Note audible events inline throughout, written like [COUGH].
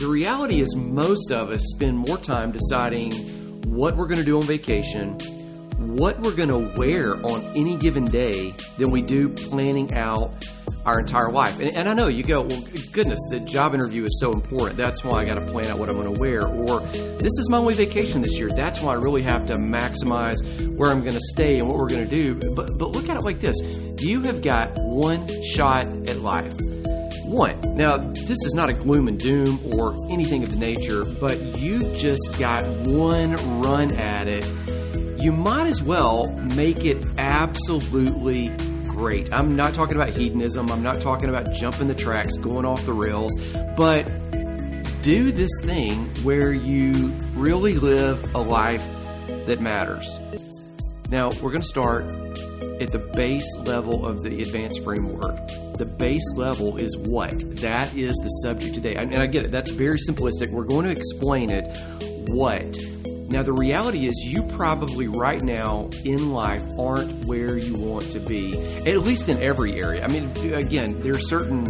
the reality is, most of us spend more time deciding what we're going to do on vacation, what we're going to wear on any given day, than we do planning out our entire life. And, and, I know you go, well, goodness, the job interview is so important. That's why I got to plan out what I'm going to wear. Or this is my only vacation this year. That's why I really have to maximize where I'm going to stay and what we're going to do. But, but look at it like this you have got one shot at life. One. Now, this is not a gloom and doom or anything of the nature, but you've just got one run at it. You might as well make it absolutely great. I'm not talking about hedonism. I'm not talking about jumping the tracks, going off the rails, but do this thing where you really live a life that matters. Now, we're going to start at the base level of the advance framework. The base level is what? That is the subject today. And I get it, that's very simplistic. We're going to explain it. What? Now, the reality is, you probably right now in life aren't where you want to be, at least in every area. I mean, again, there are certain,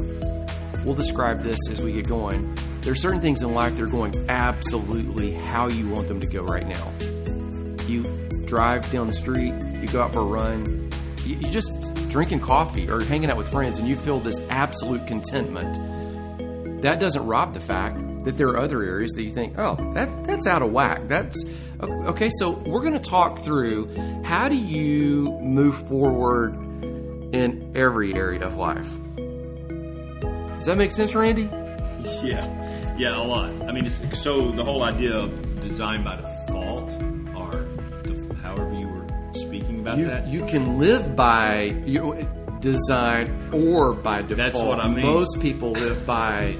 we'll describe this as we get going. There are certain things in life that are going absolutely how you want them to go right now. You drive down the street, you go out for a run, you, you just drinking coffee or hanging out with friends, and you feel this absolute contentment. That doesn't rob the fact that there are other areas that you think, oh, that that's out of whack. That's okay. So we're going to talk through how do you move forward in every area of life. Does that make sense, Randy? Yeah, yeah, a lot. I mean, so the whole idea of design by default, about you, that, you can live by you, design or by default. That's what I mean. Most people live by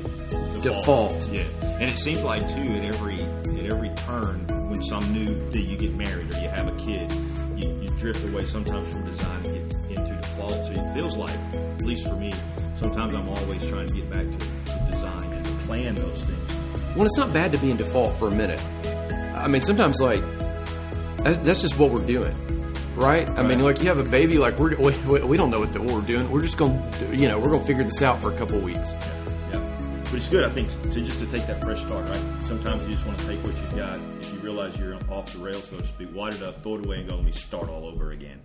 default. Yeah, and it seems like too at every at every turn when some new that you get married or you have a kid, you, you drift away sometimes from design and get into default. So it feels like, at least for me, sometimes I'm always trying to get back to, to design and to plan those things. Well, it's not bad to be in default for a minute. I mean, sometimes like that's, that's just what we're doing. Right? I right. mean, like you have a baby, like we're we, we don't know what, the, what we're doing. We're just going, to you know, we're going to figure this out for a couple of weeks. Yeah but it's good, I think, to just to take that fresh start, right? Sometimes you just want to take what you've got. If you realize you're off the rails, so to speak, wad it up, throw it away, and go, let me start all over again.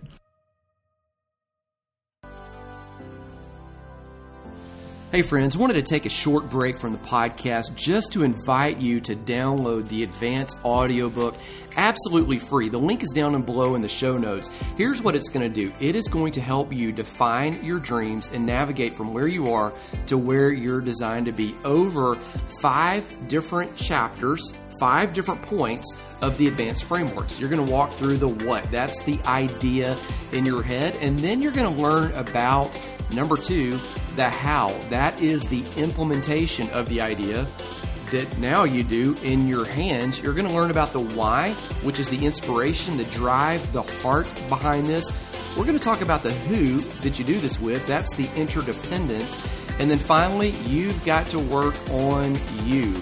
Hey friends, wanted to take a short break from the podcast just to invite you to download the advance audiobook absolutely free. The link is down and below in the show notes. Here's what it's going to do. It is going to help you define your dreams and navigate from where you are to where you're designed to be over 5 different chapters, 5 different points of the advance frameworks. You're going to walk through the what. That's the idea in your head and then you're going to learn about Number two, the how. That is the implementation of the idea that now you do in your hands. You're going to learn about the why, which is the inspiration, the drive, the heart behind this. We're going to talk about the who that you do this with. That's the interdependence. And then finally, you've got to work on you,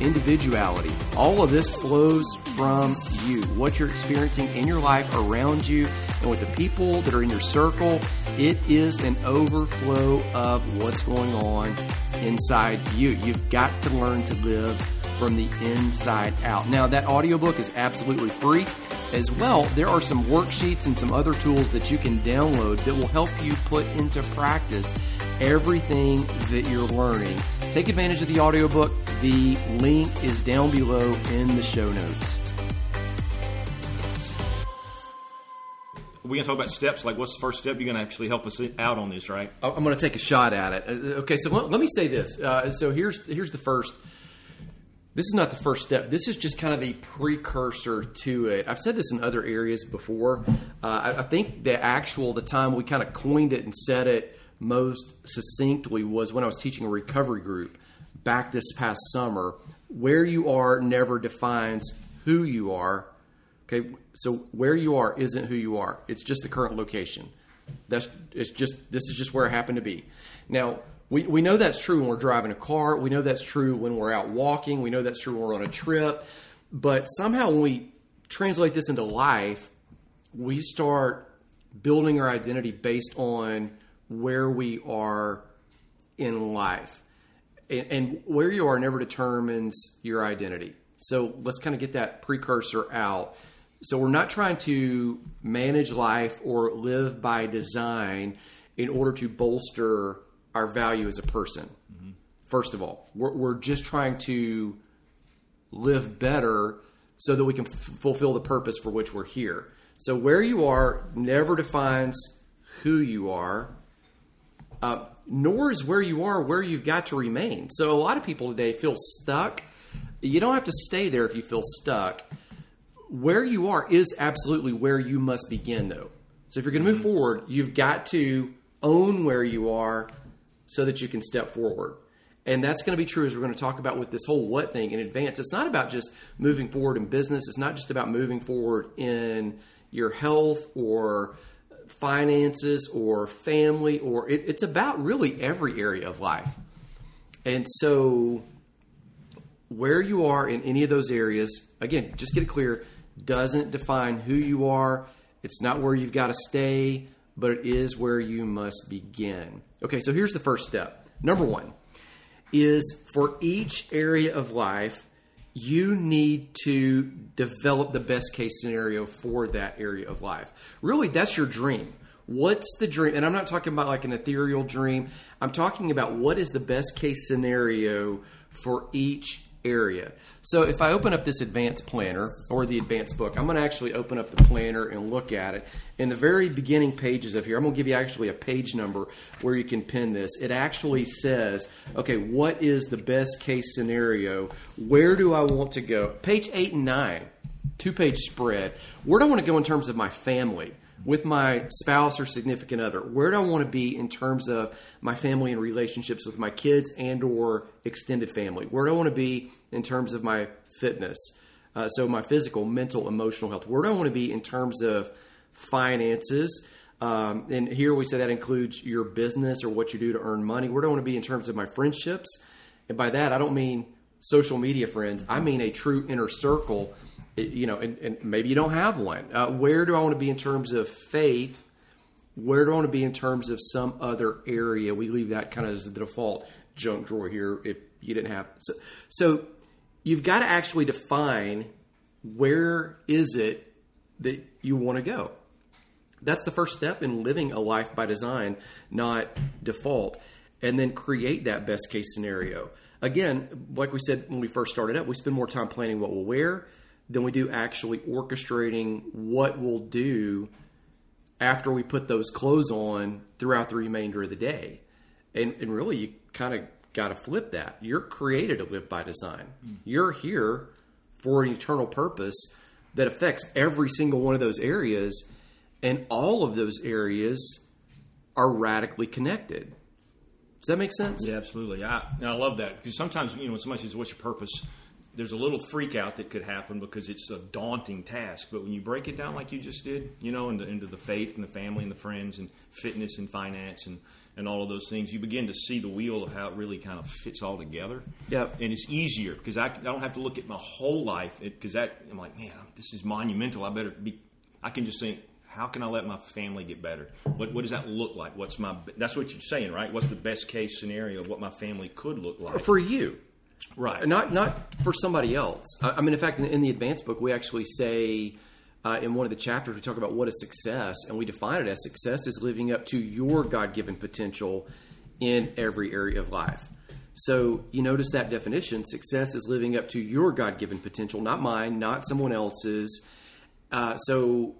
individuality. All of this flows from you, what you're experiencing in your life around you and with the people that are in your circle. It is an overflow of what's going on inside you. You've got to learn to live from the inside out. Now, that audiobook is absolutely free. As well, there are some worksheets and some other tools that you can download that will help you put into practice everything that you're learning. Take advantage of the audiobook. The link is down below in the show notes. We're going to talk about steps. Like, what's the first step? You're going to actually help us out on this, right? I'm going to take a shot at it. Uh, okay, so let, let me say this. Uh, so here's here's the first. This is not the first step. This is just kind of a precursor to it. I've said this in other areas before. Uh, I, I think the actual the time we kind of coined it and said it most succinctly was when I was teaching a recovery group back this past summer. Where you are never defines who you are Okay, so where you are isn't who you are. It's just the current location. That's it's just this is just where I happen to be. Now we, we know that's true when we're driving a car. We know that's true when we're out walking. We know that's true when we're on a trip. But somehow when we translate this into life, we start building our identity based on where we are in life. and, and where you are never determines your identity. So let's kind of get that precursor out. So we're not trying to manage life or live by design in order to bolster our value as a person. Mm-hmm. First of all, we're, we're just trying to live better so that we can f- fulfill the purpose for which we're here. So where you are never defines who you are, uh, nor is where you are where you've got to remain. So a lot of people today feel stuck. You don't have to stay there if you feel stuck. Where you are is absolutely where you must begin, though. So if you're going to move forward, you've got to own where you are so that you can step forward. And that's going to be true as we're going to talk about with this whole what thing in advance. It's not about just moving forward in business. It's not just about moving forward in your health or finances or family or it, it's about really every area of life. And so where you are in any of those areas, again, just get it clear, doesn't define who you are. It's not where you've got to stay, but it is where you must begin. Okay, so here's the first step. Number one is for each area of life, you need to develop the best case scenario for that area of life. Really, that's your dream. What's the dream? And I'm not talking about like an ethereal dream. I'm talking about what is the best case scenario for each area. So if I open up this advance planner or the advance book, I'm going to actually open up the planner and look at it. In the very beginning pages of here, I'm going to give you actually a page number where you can pin this. It actually says, okay, what is the best case scenario? Where do I want to go? Page 8 and 9, two page spread. Where do I want to go in terms of my family? With my spouse or significant other. Where do i want to be in terms of my family and relationships with my kids and or extended family? Where do i want to be in terms of my fitness? Uh, so my physical mental emotional health. Where do i want to be in terms of finances? Um, and here we say that includes your business or what you do to earn money. Where do i want to be in terms of my friendships? And by that i don't mean social media friends. I mean a true inner circle you know, and, and, maybe you don't have one. Uh, where do I want to be in terms of faith? Where do I want to be in terms of some other area? We leave that kind of as the default junk drawer here if you didn't have. So, so you've got to actually define where is it that you want to go. That's the first step in living a life by design, not default, and then create that best case scenario. Again, like we said when we first started up, we spend more time planning what we'll wear than we do actually orchestrating what we'll do after we put those clothes on throughout the remainder of the day. And, and really, you kind of got to flip that. You're created to live by design. Mm. You're here for an eternal purpose that affects every single one of those areas, and all of those areas are radically connected. Does that make sense? Yeah, absolutely. I, I love that because sometimes you know, when somebody says, "What's your purpose?" There's a little freak out that could happen because it's a daunting task. But when you break it down like you just did, you know, into, into the faith and the family and the friends and fitness and finance and, and all of those things, you begin to see the wheel of how it really kind of fits all together. Yep. And it's easier because I, I don't have to look at my whole life because that I'm like, man, this is monumental. I better be. I can just think, how can I let my family get better? What what does that look like? What's my that's what you're saying, right? What's the best case scenario of what my family could look like for you? Right? Not not for somebody else. I, mean, in fact, in, in, the advance book, we actually say uh, in one of the chapters we talk about what is success, and we define it as success is living up to your God given potential in every area of life. So you notice that definition: success is living up to your God given potential, not mine, not someone else's. Uh, so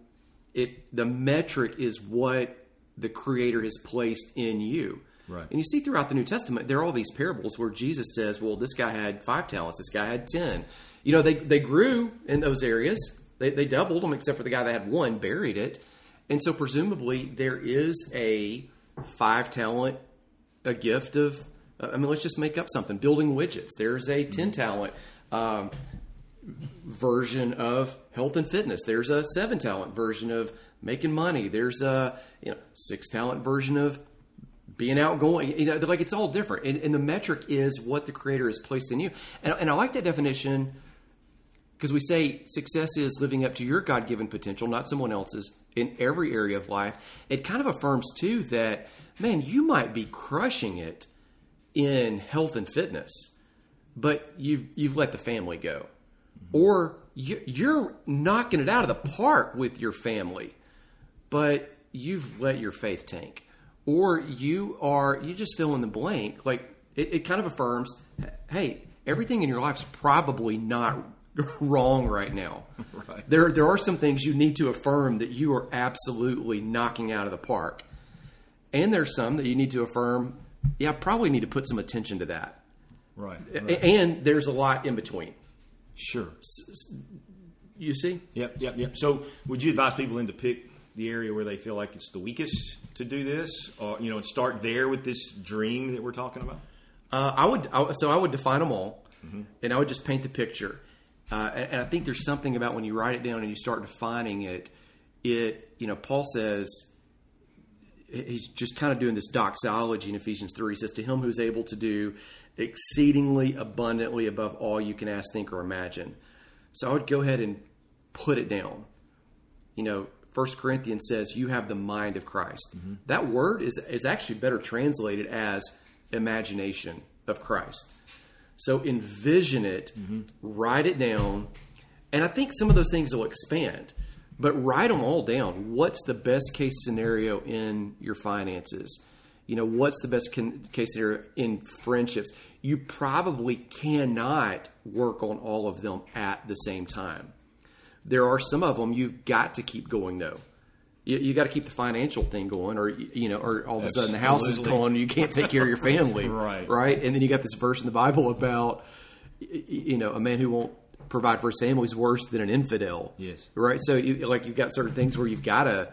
it the metric is what the Creator has placed in you. Right. And you see throughout the New Testament, there are all these parables where Jesus says, well, this guy had five talents, this guy had 10. You know, they, they grew in those areas, they, they doubled them, except for the guy that had one, buried it. And so, presumably, there is a five talent, a gift of, uh, I mean, let's just make up something building widgets. There's a 10 talent um, version of health and fitness, there's a seven talent version of making money, there's a you know, six talent version of being outgoing. You know, like it's all different, and, and, the metric is what the creator has placed in you. And, and I like that definition because we say success is living up to your God given potential, not someone else's, in every area of life. It kind of affirms too that man, you might be crushing it in health and fitness, but you've you've let the family go, mm-hmm. or you, you're knocking it out of the park with your family, but you've let your faith tank, or you are you just fill in the blank. Like it, it kind of affirms, hey, everything in your life's probably not [LAUGHS] wrong right now. [LAUGHS] Right. There there are some things you need to affirm that you are absolutely knocking out of the park. And there's some that you need to affirm, yeah, I probably need to put some attention to that. Right. Right. And there's a lot in between. Sure. You see? Yep, yep, yep. So, would you advise people then to pick the area where they feel like it's the weakest to do this, or you know, and start there with this dream that we're talking about? Uh, I would I, so I would define them all, and I would just paint the picture. Uh, and, and I think there's something about when you write it down and you start defining it. It you know Paul says he's just kind of doing this doxology in Ephesians three. He says to him who's able to do exceedingly abundantly above all you can ask, think, or imagine. So I would go ahead and put it down. You know, First Corinthians says you have the mind of Christ. Mm-hmm. That word is is actually better translated as imagination of Christ. So envision it, mm-hmm. write it down, and I think some of those things will expand. But write them all down. What's the best case scenario in your finances? You know, what's the best case scenario in friendships? You probably cannot work on all of them at the same time. There are some of them you've got to keep going though. You, you got to keep the financial thing going, or you know, or all of a sudden the house is gone you can't take care of your family, [LAUGHS] Right. Right, and then you got this verse in the Bible about you know a man who won't provide for his family is worse than an infidel. Yes. right. So you like you've got certain things where you've got to,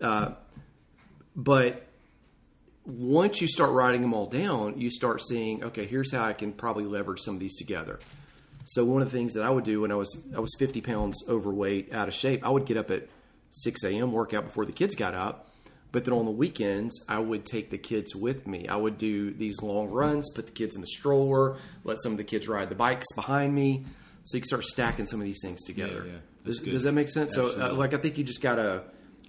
uh, but once you start writing them all down, you start seeing okay, here's how I can probably leverage some of these together. So one of the things that I would do when I was I was 50 pounds overweight, out of shape, I would get up at 6 a.m. workout before the kids got up. But then on the weekends, I would take the kids with me. I would do these long runs, put the kids in the stroller, let some of the kids ride the bikes behind me. So you can start stacking some of these things together. Yeah, yeah. Does, does that make sense? So, uh, like, I think you just gotta.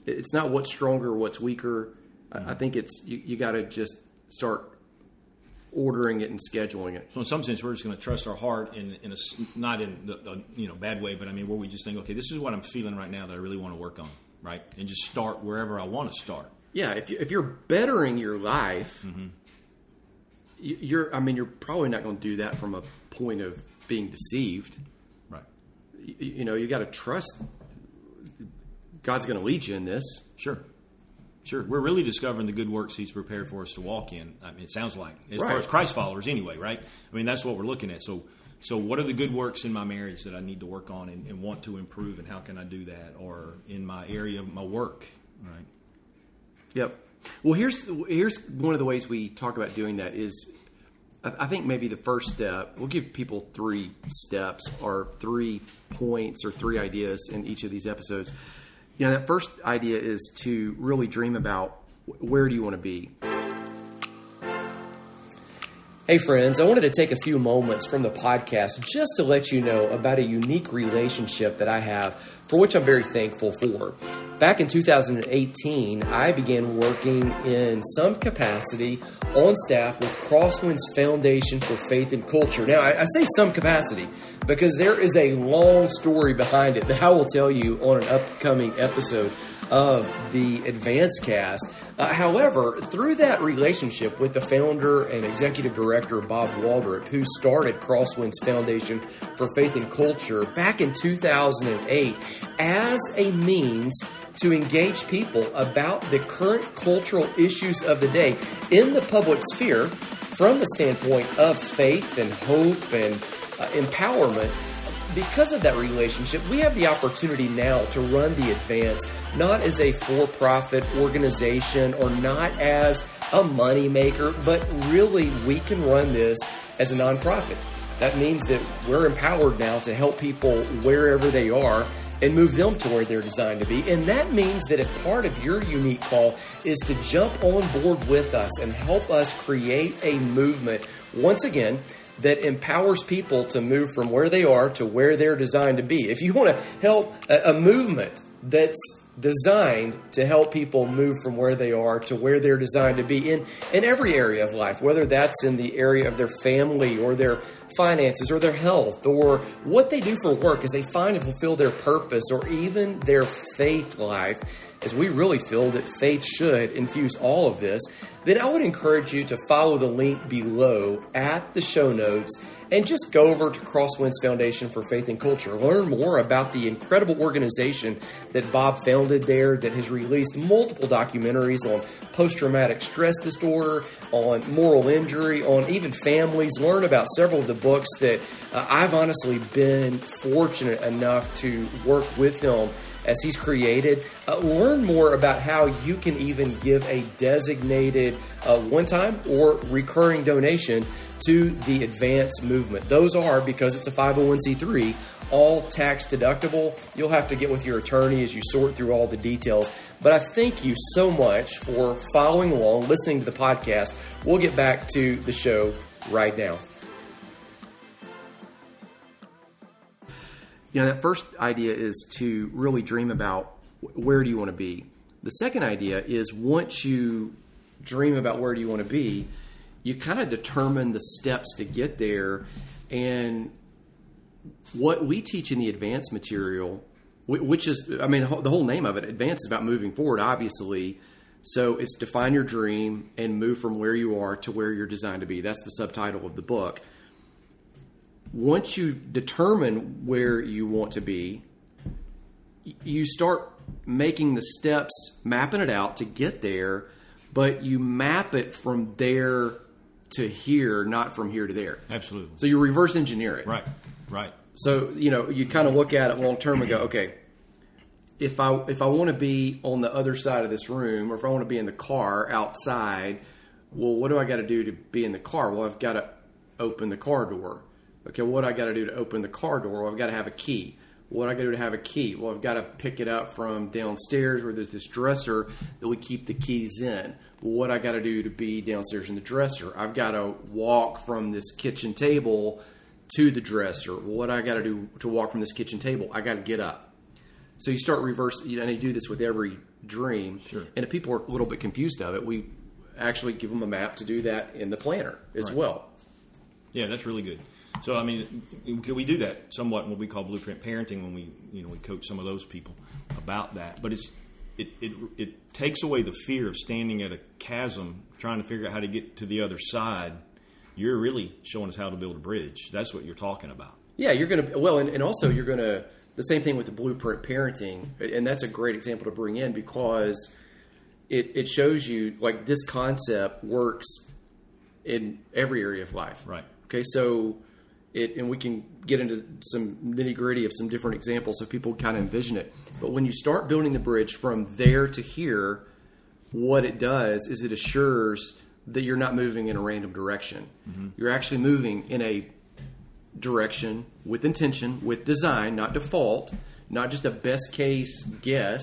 It's not what's stronger, what's weaker. I, I think it's you, you got to just start ordering it and scheduling it. So, in some sense, we're just going to trust our heart in, in a not in the, a, you know bad way, but I mean where we just think, okay, this is what I'm feeling right now that I really want to work on, right? And just start wherever I want to start. Yeah, if you, if you're bettering your life, mm-hmm. you- you're. I mean, you're probably not going to do that from a point of being deceived. Right. You, you know, you got to trust God's going to lead you in this. Sure. Sure. We're really discovering the good works He's prepared for us to walk in. I mean, it sounds like, as far as Christ followers, anyway, right? I mean, that's what we're looking at. So, so what are the good works in my marriage that I need to work on and, and want to improve, and how can I do that? Or in my area of my work, right? Yep. Well, here's here's one of the ways we talk about doing that is, I, I think maybe the first step. We'll give people three steps or three points or three ideas in each of these episodes. You know, that first idea is to really dream about where do you want to be. Hey, friends, I wanted to take a few moments from the podcast just to let you know about a unique relationship that I have for which I'm very thankful for. Back in 2018, I began working in some capacity on staff with Crosswinds Foundation for Faith and Culture. Now, I, I say some capacity because there is a long story behind it that I will tell you on an upcoming episode of the Advanced Cast. Uh, however, through that relationship with the founder and executive director Bob Waldrep, who started Crosswinds Foundation for Faith and Culture back in 2008 as a means to engage people about the current cultural issues of the day in the public sphere from the standpoint of faith and hope and Uh, empowerment because of that relationship, we have the opportunity now to run the advance not as a for profit organization or not as a moneymaker, but really we can run this as a nonprofit. That means that we're empowered now to help people wherever they are and move them to where they're designed to be. And that means that if part of your unique call is to jump on board with us and help us create a movement, once again, that empowers people to move from where they are to where they're designed to be. If you want to help a, movement that's designed to help people move from where they are to where they're designed to be in in every area of life whether that's in the area of their family or their finances or their health or what they do for work as they find and fulfill their purpose or even their faith life as we really feel that faith should infuse all of this then i would encourage you to follow the link below at the show notes and just go over to Crosswinds Foundation for Faith and Culture. Learn more about the incredible organization that Bob founded there that has released multiple documentaries on post traumatic stress disorder, on moral injury, on even families. Learn about several of the books that uh, I've honestly been fortunate enough to work with him as he's created. Uh, learn more about how you can even give a designated uh, one time or recurring donation to the advance movement. Those are, because it's a 501c3, all tax deductible. You'll have to get with your attorney as you sort through all the details. But I thank you so much for following along, listening to the podcast. We'll get back to the show right now. You know, that first idea is to really dream about where do you want to be. The second idea is once you dream about where do you want to be, you kind of determine the steps to get there. And what we teach in the advance material, which is, I mean, the whole name of it, advance is about moving forward, obviously. So it's define your dream and move from where you are to where you're designed to be. That's the subtitle of the book. Once you determine where you want to be, you start making the steps, mapping it out to get there, but you map it from there to here, not from here to there. Absolutely. So you reverse engineer it. Right. Right. So you know you kind of look at it long term and go, okay, if I if I want to be on the other side of this room, or if I want to be in the car outside, well, what do I got to do to be in the car? Well, I've got to open the car door. Okay, what do I got to do to open the car door? Well, I've got to have a key. What I got to do to have a key? Well, I've got to pick it up from downstairs where there's this dresser that we keep the keys in. What I got to do to be downstairs in the dresser? I've got to walk from this kitchen table to the dresser. What I got to do to walk from this kitchen table? I got to get up. So you start reverse, you know, and you do this with every dream. Sure. And if people are a little bit confused of it, we actually give them a map to do that in the planner as right. well. Yeah, that's really good. So I mean, we do that somewhat in what we call blueprint parenting when we you know we coach some of those people about that. But it's it, it it takes away the fear of standing at a chasm trying to figure out how to get to the other side. You're really showing us how to build a bridge. That's what you're talking about. Yeah, you're going to well, and, and also you're going to the same thing with the blueprint parenting, and that's a great example to bring in because it it shows you like this concept works in every area of life. Right. Okay, so it, and we can get into some nitty gritty of some different examples so people kind of envision it. But when you start building the bridge from there to here, what it does is it assures that you're not moving in a random direction. Mm-hmm. You're actually moving in a direction with intention, with design, not default, not just a best case guess,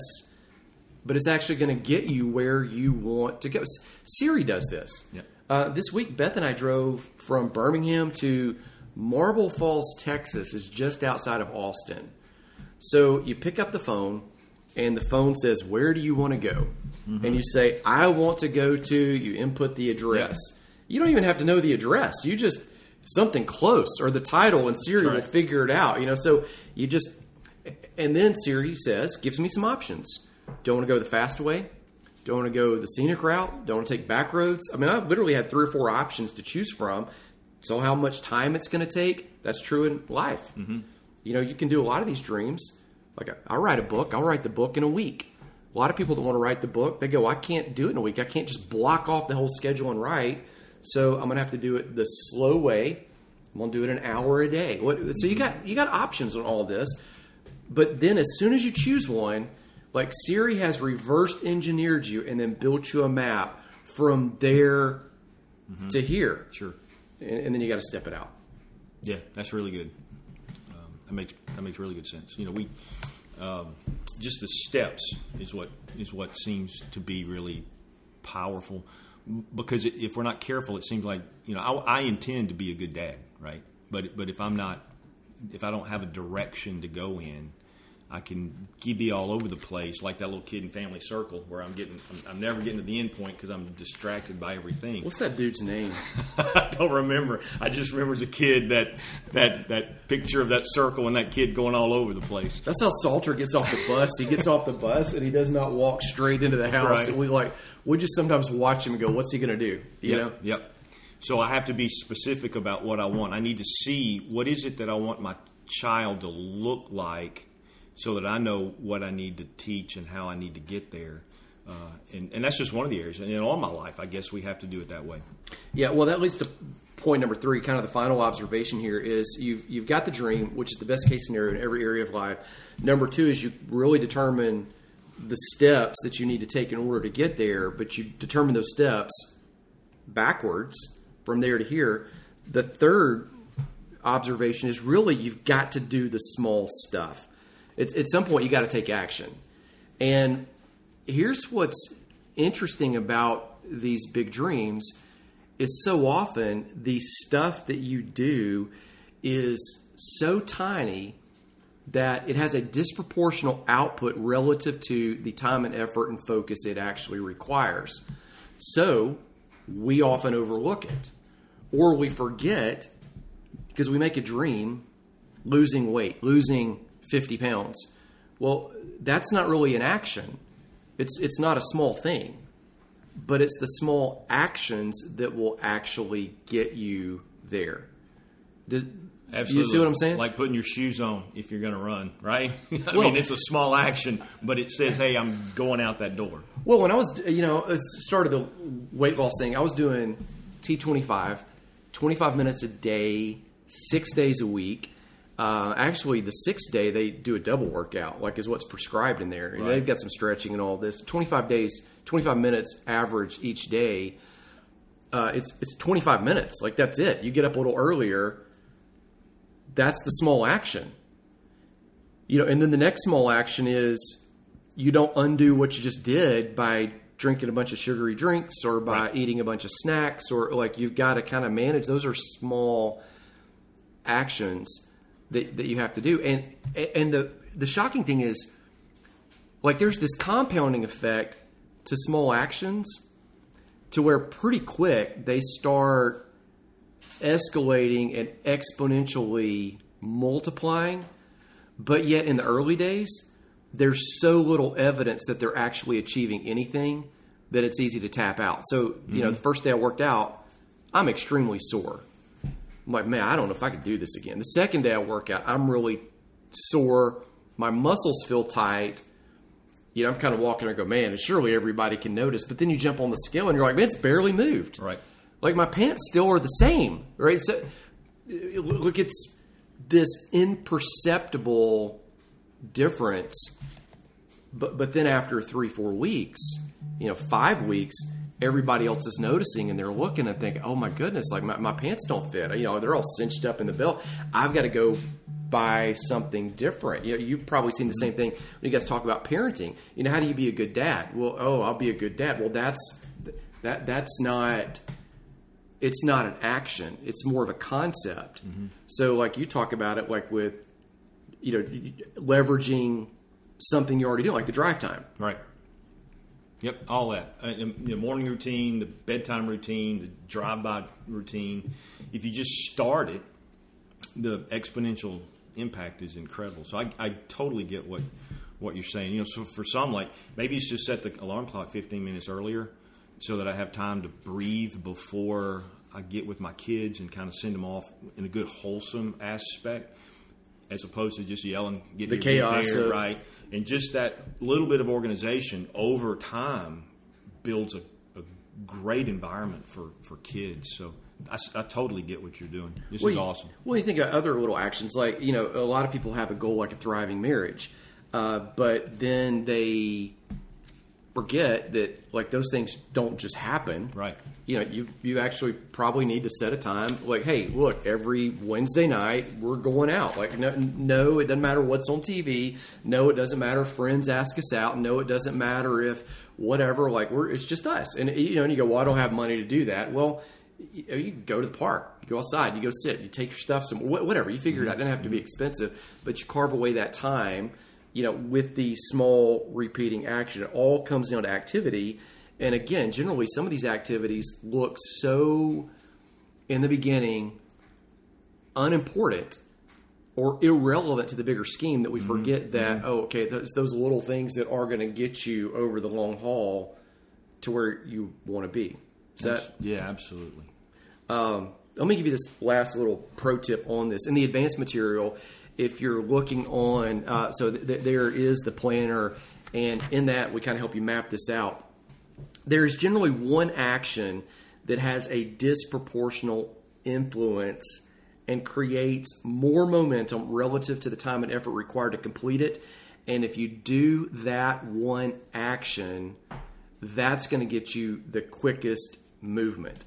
but it's actually going to get you where you want to go. Siri does this. Yep. Uh, this week, Beth and I drove from Birmingham to Marble Falls, Texas is just outside of Austin. So you pick up the phone, and the phone says, Where do you want to go? Mm-hmm. And you say, I want to go to, you input the address. Yeah. You don't even have to know the address. You just, something close or the title, and Siri right. will figure it out. You know, so you just, and then Siri says, gives me some options. Don't want to go the fast way. Don't want to go the scenic route. Don't want to take back roads. I mean, I literally had three or four options to choose from. So how much time it's going to take? That's true in life. Mm-hmm. You know, you can do a lot of these dreams. Like I'll write a book. I'll write the book in a week. A lot of people that want to write the book, they go, I can't do it in a week. I can't just block off the whole schedule and write. So I'm going to have to do it the slow way. I'm going to do it an hour a day. What, so you got you got options on all this. But then as soon as you choose one, like Siri has reversed engineered you and then built you a map from there mm-hmm. to here. Sure and, and then you got to step it out. Yeah, that's really good. Um, that makes that makes really good sense. You know, we um, just the steps is what is what seems to be really powerful because if we're not careful, it seems like you know I, I, intend to be a good dad, right? But but if I'm not, if I don't have a direction to go in, I can be all over the place, like that little kid in Family Circle, where I'm getting, I'm, I'm never getting to the end point because I'm distracted by everything. What's that dude's name? [LAUGHS] I don't remember. I just remember as a kid that that that picture of that circle and that kid going all over the place. That's how Salter gets off the bus. He gets off the bus and he does not walk straight into the house. Right. And we like we just sometimes watch him and go, "What's he going to do?" You yep, know. Yep. So I have to be specific about what I want. I need to see what is it that I want my child to look like so that I know what I need to teach and how I need to get there. Uh, and, and that's just one of the areas. And in all my life, I guess we have to do it that way. Yeah, well, that leads to point number three. Kind of the final observation here is you've you've got the dream, which is the best case scenario in every area of life. Number two is you really determine the steps that you need to take in order to get there, but you determine those steps backwards from there to here. The third observation is really you've got to do the small stuff. It's, at some point, you got to take action. And here's what's interesting about these big dreams is so often the stuff that you do is so tiny that it has a disproportional output relative to the time and effort and focus it actually requires. So we often overlook it or we forget because we make a dream losing weight, losing 50 pounds. Well, that's not really an action. It's it's not a small thing, but it's the small actions that will actually get you there. Does, Absolutely. You see what I'm saying? Like putting your shoes on if you're going to run, right? [LAUGHS] I Well- mean, it's a small action, but it says, "Hey, I'm going out that door." Well, when I was, you know, started the weight loss thing, I was doing T25, 25 minutes a day, six days a week. Uh, actually, the sixth day they do a double workout, like is what's prescribed in there. And Right. they've got some stretching and all this. 25 days, 25 minutes average each day. Uh, it's it's 25 minutes. Like that's it. You get up a little earlier. That's the small action. You know, and then the next small action is you don't undo what you just did by drinking a bunch of sugary drinks or by Right. eating a bunch of snacks or like you've got to kind of manage those are small actions that, that you have to do. And and the the shocking thing is like there's this compounding effect to small actions to where pretty quick they start escalating and exponentially multiplying. But yet in the early days there's so little evidence that they're actually achieving anything that it's easy to tap out. So you know mm-hmm. the first day i worked out i'm extremely sore i'm like man i don't know if i could do this again the second day i work out i'm really sore my muscles feel tight you know i'm kind of walking and go man and surely everybody can notice but then you jump on the scale and you're like man it's barely moved Right. like my pants still are the same, right? So look, it's this imperceptible difference. But but then after three four weeks, you know, five weeks, everybody else is noticing and they're looking and thinking, oh my goodness, like my, my pants don't fit. You know, they're all cinched up in the belt. I've got to go buy something different. You know, you've probably seen the same thing when you guys talk about parenting. You know, how do you be a good dad? Well, oh, I'll be a good dad. Well, that's that that's not it's not an action it's more of a concept mm-hmm. so like you talk about it like with you know leveraging something you already do like the drive time Right. Yep, all that. Uh, the morning routine, the bedtime routine, the drive-by routine. If you just start it, the exponential impact is incredible. So I, I totally get what what you're saying. You know, so for some, like maybe it's just set the alarm clock 15 minutes earlier, so that I have time to breathe before I get with my kids and kind of send them off in a good wholesome aspect, as opposed to just yelling, get The here, chaos there, of- right? And just that little bit of organization over time builds a, a great environment for, for kids. So I totally get what you're doing. This Well, is you- awesome. Well, you think of other little actions, like you know, a lot of people have a goal like a thriving marriage, uh, but then they forget that like those things don't just happen. Right. You know, you you actually probably need to set a time. Like, hey, look, every Wednesday night we're going out. Like, no, no, it doesn't matter what's on TV. No, it doesn't matter if friends ask us out. No, it doesn't matter if whatever. Like, we're it's just us. And you know, and you go, well, I don't have money to do that. Well, you, you go to the park. You go outside. You go sit. You take your stuff. Some whatever. You figure it mm-hmm. out. It doesn't have to be expensive, but you carve away that time you know, with the small repeating action, it all comes down to activity. And again, generally, some of these activities look so in the beginning unimportant or irrelevant to the bigger scheme that we forget that oh okay those those little things that are going to get you over the long haul to where you want to be. Is that yeah, absolutely. um, let me give you this last little pro tip on this. In the advance material, if you're looking on, uh, so th- th- there is the planner, and in that we kind of help you map this out. There is generally one action that has a disproportional influence and creates more momentum relative to the time and effort required to complete it. And if you do that one action, that's going to get you the quickest movement.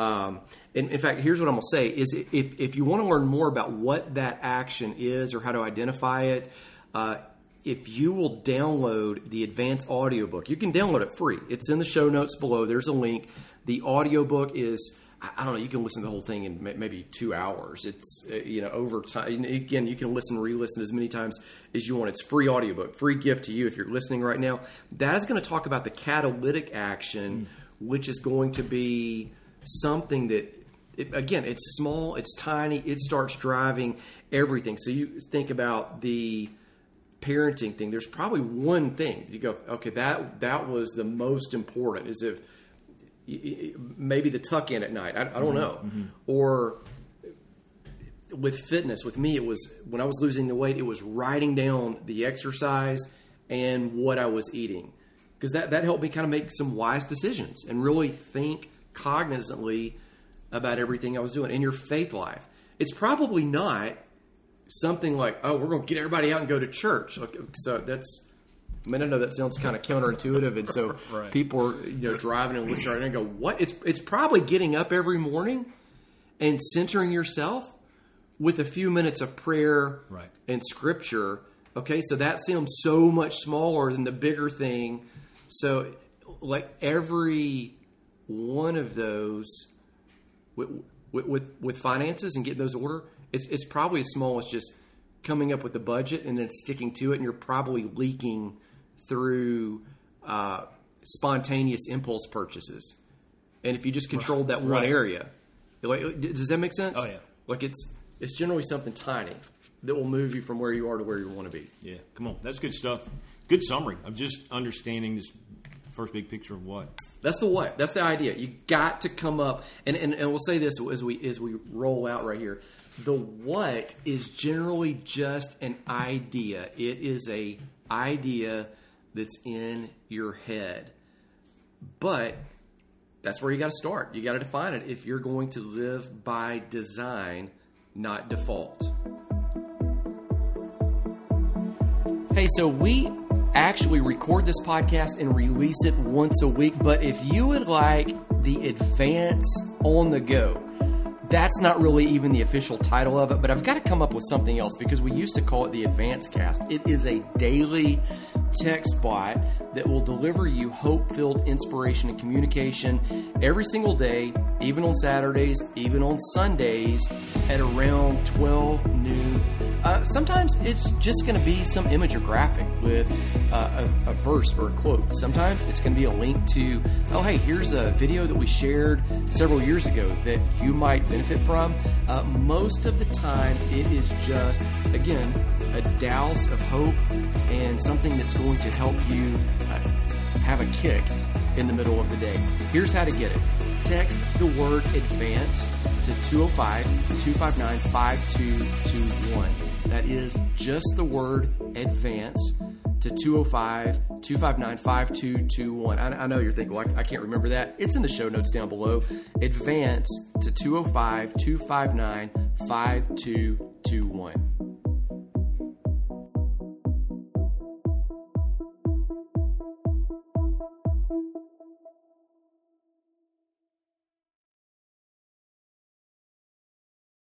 Um, and in fact, here's what I'm going to say: is if if you want to learn more about what that action is or how to identify it, uh, if you will download the advance audiobook, you can download it free. It's in the show notes below. There's a link. The audiobook is I don't know. You can listen to the whole thing in maybe two hours. It's uh, you know over time. Again, you can listen, re-listen as many times as you want. It's free audiobook, free gift to you if you're listening right now. That is going to talk about the catalytic action, mm. which is going to be something that. It, again, it's small, it's tiny, it starts driving everything. So you think about the parenting thing. There's probably one thing you go, okay, that that was the most important. Is if maybe the tuck in at night. I, I don't mm-hmm, know. Mm-hmm. Or with fitness, with me, it was when I was losing the weight, it was writing down the exercise and what I was eating because that, that helped me kind of make some wise decisions and really think cognizantly about everything I was doing in your faith life. It's probably not something like, oh, we're going to get everybody out and go to church. So that's I mean, I know that sounds kind of counterintuitive, and so [LAUGHS] right. people are you know driving and listening right and go, "What?" It's it's probably getting up every morning and centering yourself with a few minutes of prayer right. and scripture. Okay, so that seems so much smaller than the bigger thing. So, like every one of those with with, with finances and getting those order, it's, it's probably as small as just coming up with the budget and then sticking to it, and you're probably leaking through uh, spontaneous impulse purchases. And if you just controlled that one right. area, like, does that make sense? Oh yeah. Like it's it's generally something tiny that will move you from where you are to where you want to be. Yeah, come on, that's good stuff. Good summary I'm just understanding this first big picture of what. That's the what. That's the idea. You got to come up, and, and, and we'll say this as we as we roll out right here. The what is generally just an idea. It is a idea that's in your head. But that's where you got to start. You got to define it if you're going to live by design, not default. Hey, so we actually record this podcast and release it once a week, but if you would like the advance on the go, that's not really even the official title of it, but I've got to come up with something else because we used to call it the Advance Cast. It is a daily text bot that will deliver you hope filled inspiration and communication every single day, even on Saturdays, even on Sundays at around 12 noon. Uh, sometimes it's just going to be some image or graphic with uh, a, a, verse or a quote. Sometimes it's going to be a link to, oh, hey, here's a video that we shared several years ago that you might benefit from. Uh, most of the time, it is just, again, a douse of hope and something that's going to help you uh, have a kick in the middle of the day. Here's how to get it. Text the word advance to 205 259 5221. That is just the word advance to 205 259 5221. I know you're thinking, well, I can't remember that. It's in the show notes down below. Advance to 205 259 5221.